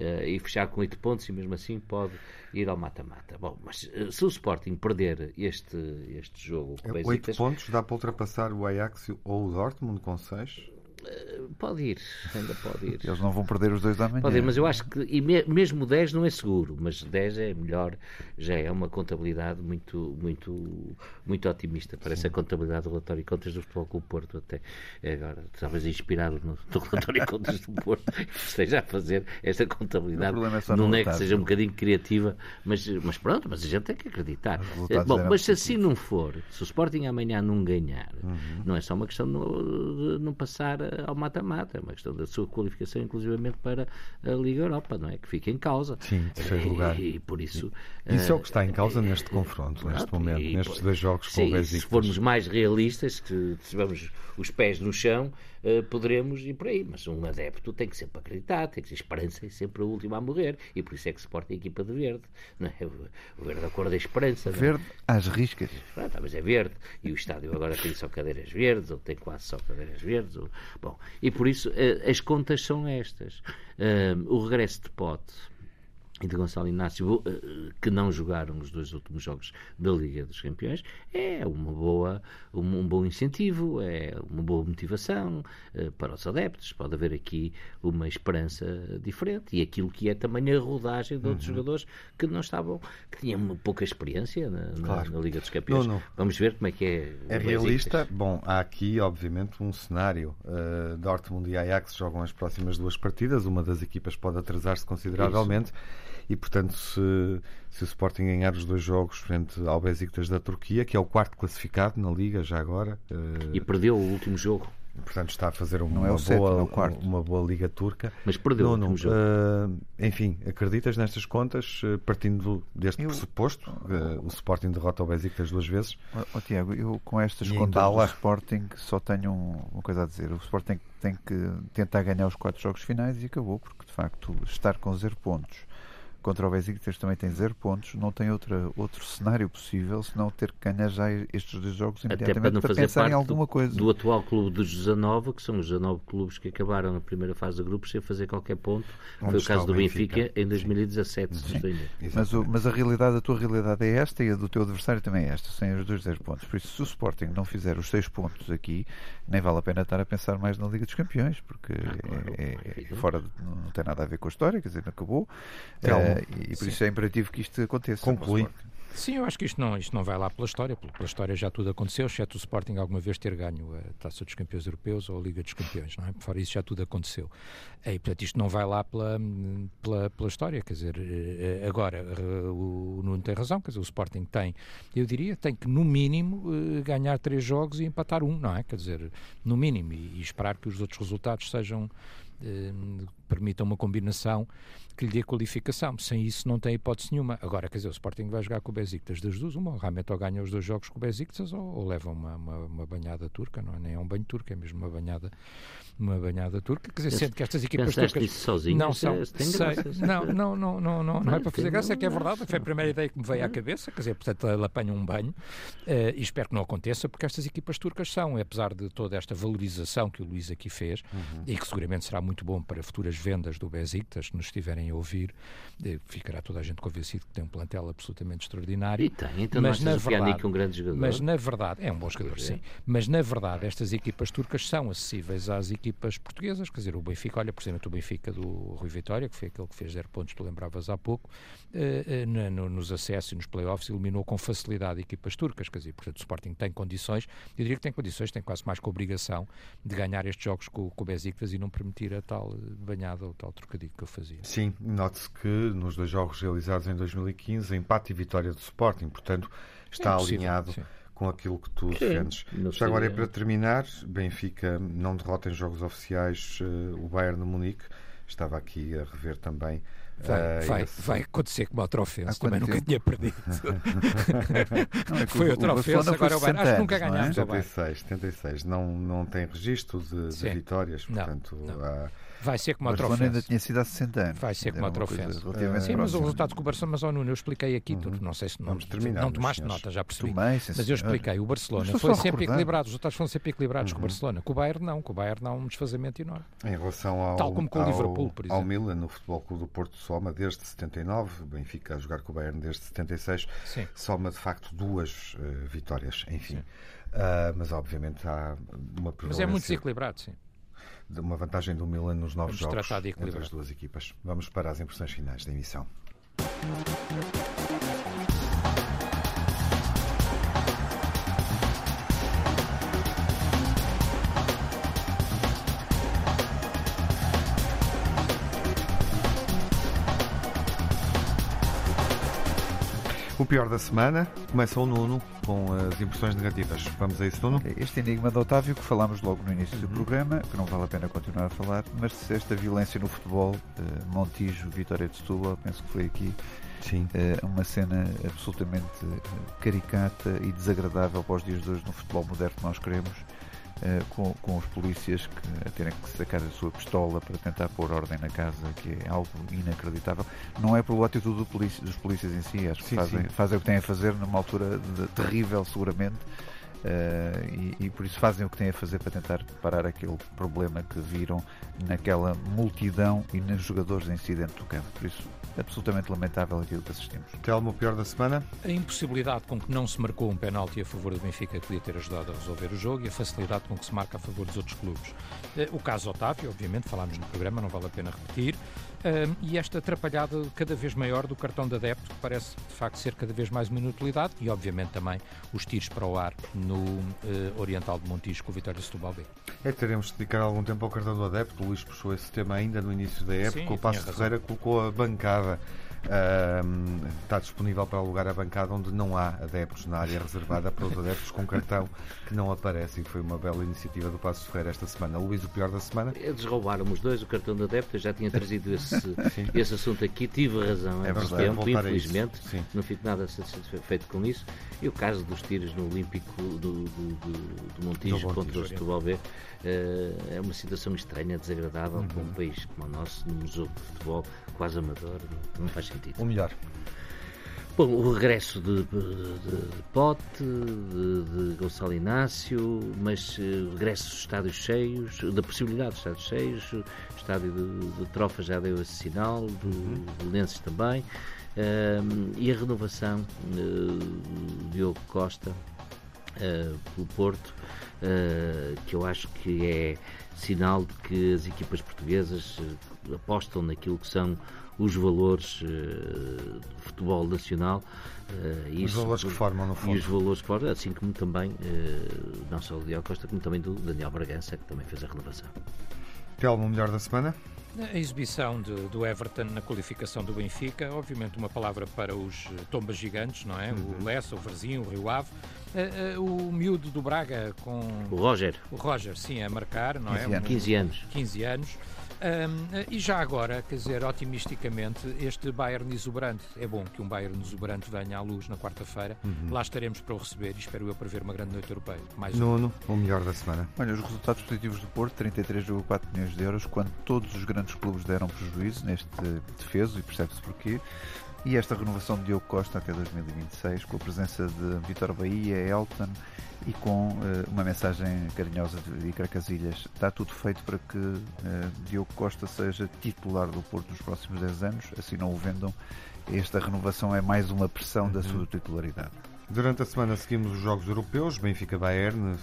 uh, e fechar com 8 pontos e mesmo assim pode ir ao mata-mata. Bom, mas uh, se o Sporting perder este, este jogo... 8 pontos dá para ultrapassar o Ajax ou o Dortmund com 6? Eh, pode ir, ainda pode ir. Eles não vão perder os dois da manhã. Pode ir, mas eu acho que, e me, mesmo 10 não é seguro, mas 10 é melhor, já é uma contabilidade muito, muito, muito otimista. Parece Sim. a contabilidade do relatório de contas do Futebol Clube Porto, até agora, talvez inspirado no, no relatório de contas do Porto, esteja a fazer esta contabilidade. É não é que seja um bocadinho criativa, mas, mas pronto, mas a gente tem que acreditar. Bom, mas se assim não for, se o Sporting amanhã não ganhar, uhum. não é só uma questão de não passar ao mata-mata, é uma questão da sua qualificação, inclusivamente para a Liga Europa, não é? Que fica em causa. Sim, terceiro lugar. E, e, por isso. Isso é o que está em causa neste confronto, neste momento, e, nestes dois jogos com o Besiktas. Se formos mais realistas, que tivermos os pés no chão, uh, poderemos ir por aí. Mas um adepto tem que sempre acreditar, tem que ser esperança e sempre o último a morrer. E por isso é que se porta a equipa de verde. Não é? O verde a cor da esperança. Verde é? às riscas. Pronto, mas é verde. E o estádio agora tem só cadeiras verdes, ou tem quase só cadeiras verdes. Ou... Bom, e por isso uh, as contas são estas. Uh, o regresso de Pote e de Gonçalo Inácio, eh, que não jogaram os dois últimos jogos da Liga dos Campeões, é uma boa, um, bom incentivo, é uma boa motivação uh, para os adeptos. Pode haver aqui uma esperança diferente e aquilo que é também a rodagem de outros uhum. jogadores que não estavam, que tinham pouca experiência na, claro. na, na Liga dos Campeões. Não, não. Vamos ver como é que é. É realista? Bom, há aqui, obviamente, um cenário. Uh, Dortmund e Ajax jogam as próximas duas partidas, uma das equipas pode atrasar-se consideravelmente. Isso e portanto se, se o Sporting ganhar os dois jogos frente ao Besiktas da Turquia, que é o quarto classificado na Liga já agora uh, e perdeu o último jogo. portanto está a fazer uma, é boa, sétimo, uma boa Liga Turca. Mas perdeu não, o último jogo. uh, enfim, acreditas nestas contas uh, partindo deste eu, pressuposto o Sporting derrota o Besiktas duas vezes? Oh, oh, Tiago, eu com estas e contas do Sporting só tenho uma coisa a dizer. O Sporting tem que tentar ganhar os quatro jogos finais e acabou, porque de facto estar com zero pontos contra o Besiktas também tem zero pontos, não tem outra, outro cenário possível senão ter que ganhar já estes dois jogos imediatamente Até para, não para fazer pensar parte em alguma coisa. Do, do atual clube dos 19, que são os 19 clubes que acabaram na primeira fase de grupos sem fazer qualquer ponto. Onde Foi o caso do Benfica, Benfica em 2017, Sim. Mas, o, mas a realidade, a tua realidade é esta e a do teu adversário também é esta, sem os dois zero pontos. Por isso, se o Sporting não fizer os seis pontos aqui, nem vale a pena estar a pensar mais na Liga dos Campeões, porque ah, claro. é, é, é, fora de, não tem nada a ver com a história, quer dizer, acabou. Uh, e por Sim. isso é imperativo que isto aconteça. Conclui. Sim, eu acho que isto não, isto não vai lá pela história. Pela história já tudo aconteceu, exceto o Sporting alguma vez ter ganho a Taça dos Campeões Europeus ou a Liga dos Campeões, não é? Fora isso já tudo aconteceu. E, portanto, isto não vai lá pela, pela, pela história, quer dizer, eh, agora eh, o Nuno tem razão, quer dizer, o Sporting tem, eu diria, tem que no mínimo eh, ganhar três jogos e empatar um, não é? Quer dizer, no mínimo, e, e esperar que os outros resultados sejam permitam uma combinação que lhe dê qualificação. Sem isso não tem hipótese nenhuma. Agora, quer dizer, o Sporting vai jogar com o Besiktas das duas, uma, realmente ou ganha os dois jogos com o Besiktas ou, ou leva uma, uma, uma, banhada turca, não é? Nem é um banho turco, é mesmo uma banhada uma banhada turca, quer dizer, sendo que estas equipas turcas sozinho, não são, sei, não, não, não, não, não, não é para fazer graça, é que é verdade, foi a primeira ideia que me veio à cabeça, quer dizer, portanto, ela apanha um banho uh, e espero que não aconteça, porque estas equipas turcas são, apesar de toda esta valorização que o Luís aqui fez, uhum. e que seguramente será muito bom para futuras vendas do Besiktas, se nos estiverem a ouvir, eh, ficará toda a gente convencido que tem um plantel absolutamente extraordinário. E tem, então mas na verdade, um grande jogador. Mas na verdade, é um bom jogador, é. sim. Mas na verdade, estas equipas turcas são acessíveis às equipas portuguesas, quer dizer, o Benfica, olha, por exemplo, o Benfica do Rui Vitória, que foi aquele que fez zero pontos, tu lembravas há pouco, eh, eh, no, nos acessos e nos playoffs eliminou com facilidade equipas turcas, quer dizer, portanto o Sporting tem condições, eu diria que tem condições, tem quase mais que a obrigação de ganhar estes jogos com, com o Besiktas e não permitir a tal banhada ou tal trocadilho que eu fazia. Sim, note-se que nos dois jogos realizados em 2015, empate e vitória do Sporting, portanto está é alinhado sim. com aquilo que tu defendes. Já agora é para terminar, Benfica não derrota em jogos oficiais uh, o Bayern de Munique, estava aqui a rever também Vai, uh, vai, esse... vai acontecer como outra ofensa, também nunca tinha perdido. não, é foi outra ofensa, agora vai. Acho que nunca ganhámos. Não é? 76, 76. Não, não tem registro de, de vitórias, portanto. Não, há, Vai ser como a Barcelona ainda tinha sido há 60 anos. Vai ser como a trofense. Sim, mas o resultado com o Barcelona, mas ao Nuno, eu expliquei aqui, uhum. tu não sei se não, Vamos terminar, não tomaste nota, já percebi. Tomei, mas eu expliquei, o Barcelona foi sempre equilibrado, os resultados foram sempre equilibrados uhum. com o uhum. Barcelona. Com o Bayern não, com o Bayern não, um desfazamento enorme. Em relação ao, Tal como com o Liverpool, por exemplo. Ao Milan, no Futebol Clube do Porto, soma desde 79, Benfica a jogar com o Bayern desde 76, Sim. soma de facto duas uh, vitórias, enfim. Uh, mas obviamente há uma prevalência. Mas é muito desequilibrado, sim uma vantagem do Milan nos novos Vamos jogos entre as duas equipas. Vamos para as impressões finais da emissão. O pior da semana começa o Nuno com as impressões negativas. Vamos a isso, Nuno? Este enigma de Otávio que falámos logo no início do uhum. programa, que não vale a pena continuar a falar, mas esta violência no futebol, eh, Montijo, Vitória de Setúbal, penso que foi aqui Sim. Eh, uma cena absolutamente eh, caricata e desagradável para os dias de hoje no futebol moderno que nós queremos. Uh, com, com, os polícias que, a terem que sacar a sua pistola para tentar pôr ordem na casa, que é algo inacreditável. Não é pela atitude do polícia, dos polícias em si, acho que sim, fazem, sim. fazem o que têm a fazer numa altura de, terrível, seguramente. Uh, e, e, por isso fazem o que têm a fazer para tentar parar aquele problema que viram naquela multidão e nos jogadores em si dentro do campo. Por isso, absolutamente lamentável aquilo que assistimos. Telmo, o pior da semana? A impossibilidade com que não se marcou um penalti a favor do Benfica que podia ter ajudado a resolver o jogo e a facilidade com que se marca a favor dos outros clubes. Eh, o caso Otávio, obviamente, falámos no programa, não vale a pena repetir. Um, e esta atrapalhada cada vez maior do cartão de adepto, que parece de facto ser cada vez mais uma inutilidade, e obviamente também os tiros para o ar no uh, Oriental de Montijo com o Vitória de Setúbal B. É, teremos de dedicar algum tempo ao cartão do adepto. O Luís puxou esse tema ainda no início da época. Sim, o Passo Ferreira colocou a bancada Uh, está disponível para alugar a bancada onde não há adeptos na área reservada para os adeptos com cartão que não aparecem. Foi uma bela iniciativa do Passo Ferreira esta semana. Luís, o pior da semana? Eles roubaram os dois o cartão de adepto. Eu já tinha trazido esse, esse assunto aqui. Tive razão é verdade, tempo, infelizmente. Não fico nada satisfeito com isso. E o caso dos tiros no Olímpico do, do, do, do Montijo contra o Setúbal B é uma situação estranha, desagradável uhum. para um país como o nosso, num jogo de futebol quase amador. Não, faz sentido. O melhor. Bom, o regresso de, de, de Pote, de, de, Gonçalo Inácio, mas uh, o regresso dos estádios cheios, da possibilidade de estádios cheios, o estádio de, de Trofa já deu esse sinal, do, uhum. do Lenses também, uh, e a renovação uh, de Diogo Costa uh, pelo Porto, que eu acho que é sinal de que as equipas portuguesas apostam naquilo que são os valores uh, do futebol nacional. Uh, os isso, valores que formam, no fundo. E os valores que formam, assim como também, uh, não só do Diogo Costa, como também do Daniel Bragança, que também fez a renovação. Telmo, melhor da semana? A exibição de, do Everton na qualificação do Benfica, obviamente uma palavra para os tombas gigantes, não é? Uhum. O Lessa, o Verzinho, o Rio Ave. Uh, uh, o miúdo do Braga com... O Roger. O Roger, sim, a marcar, não 15 é? Anos. 15 anos. 15 anos. Um, e já agora, quer dizer, otimisticamente, este Bayern exuberante, é bom que um Bayern exuberante venha à luz na quarta-feira. Uhum. Lá estaremos para o receber e espero eu para ver uma grande noite europeia. Mais Nuno, um. o melhor da semana. Olha, os resultados positivos do Porto, 33,4 milhões de euros, quando todos os grandes clubes deram prejuízo neste defeso, e percebe-se porquê. E esta renovação de Diogo Costa até 2026, com a presença de Vitor Bahia, Elton e com uh, uma mensagem carinhosa de Iker Casilhas. Está tudo feito para que uh, Diogo Costa seja titular do Porto nos próximos 10 anos, assim não o vendam. Esta renovação é mais uma pressão uhum. da sua titularidade. Durante a semana seguimos os jogos europeus, Benfica-Bayern,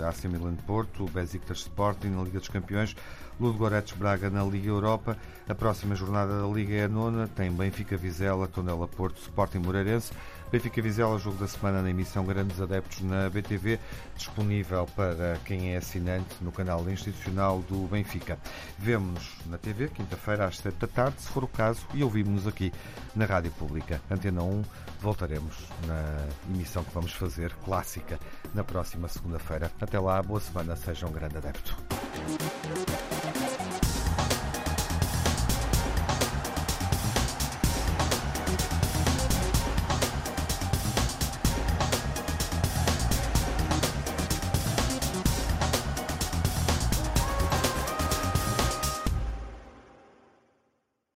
eh, AC Milan-Porto, Besiktas Sporting na Liga dos Campeões, Ludogorets Braga na Liga Europa. A próxima jornada da Liga é a nona, tem Benfica-Vizela, Tondela-Porto, Sporting Moreirense. Benfica Vizela, jogo da semana na emissão Grandes Adeptos na BTV, disponível para quem é assinante no canal institucional do Benfica. Vemo-nos na TV, quinta-feira às 7 da tarde, se for o caso, e ouvimos-nos aqui na Rádio Pública. Antena 1, voltaremos na emissão que vamos fazer, clássica, na próxima segunda-feira. Até lá, boa semana, seja um grande adepto.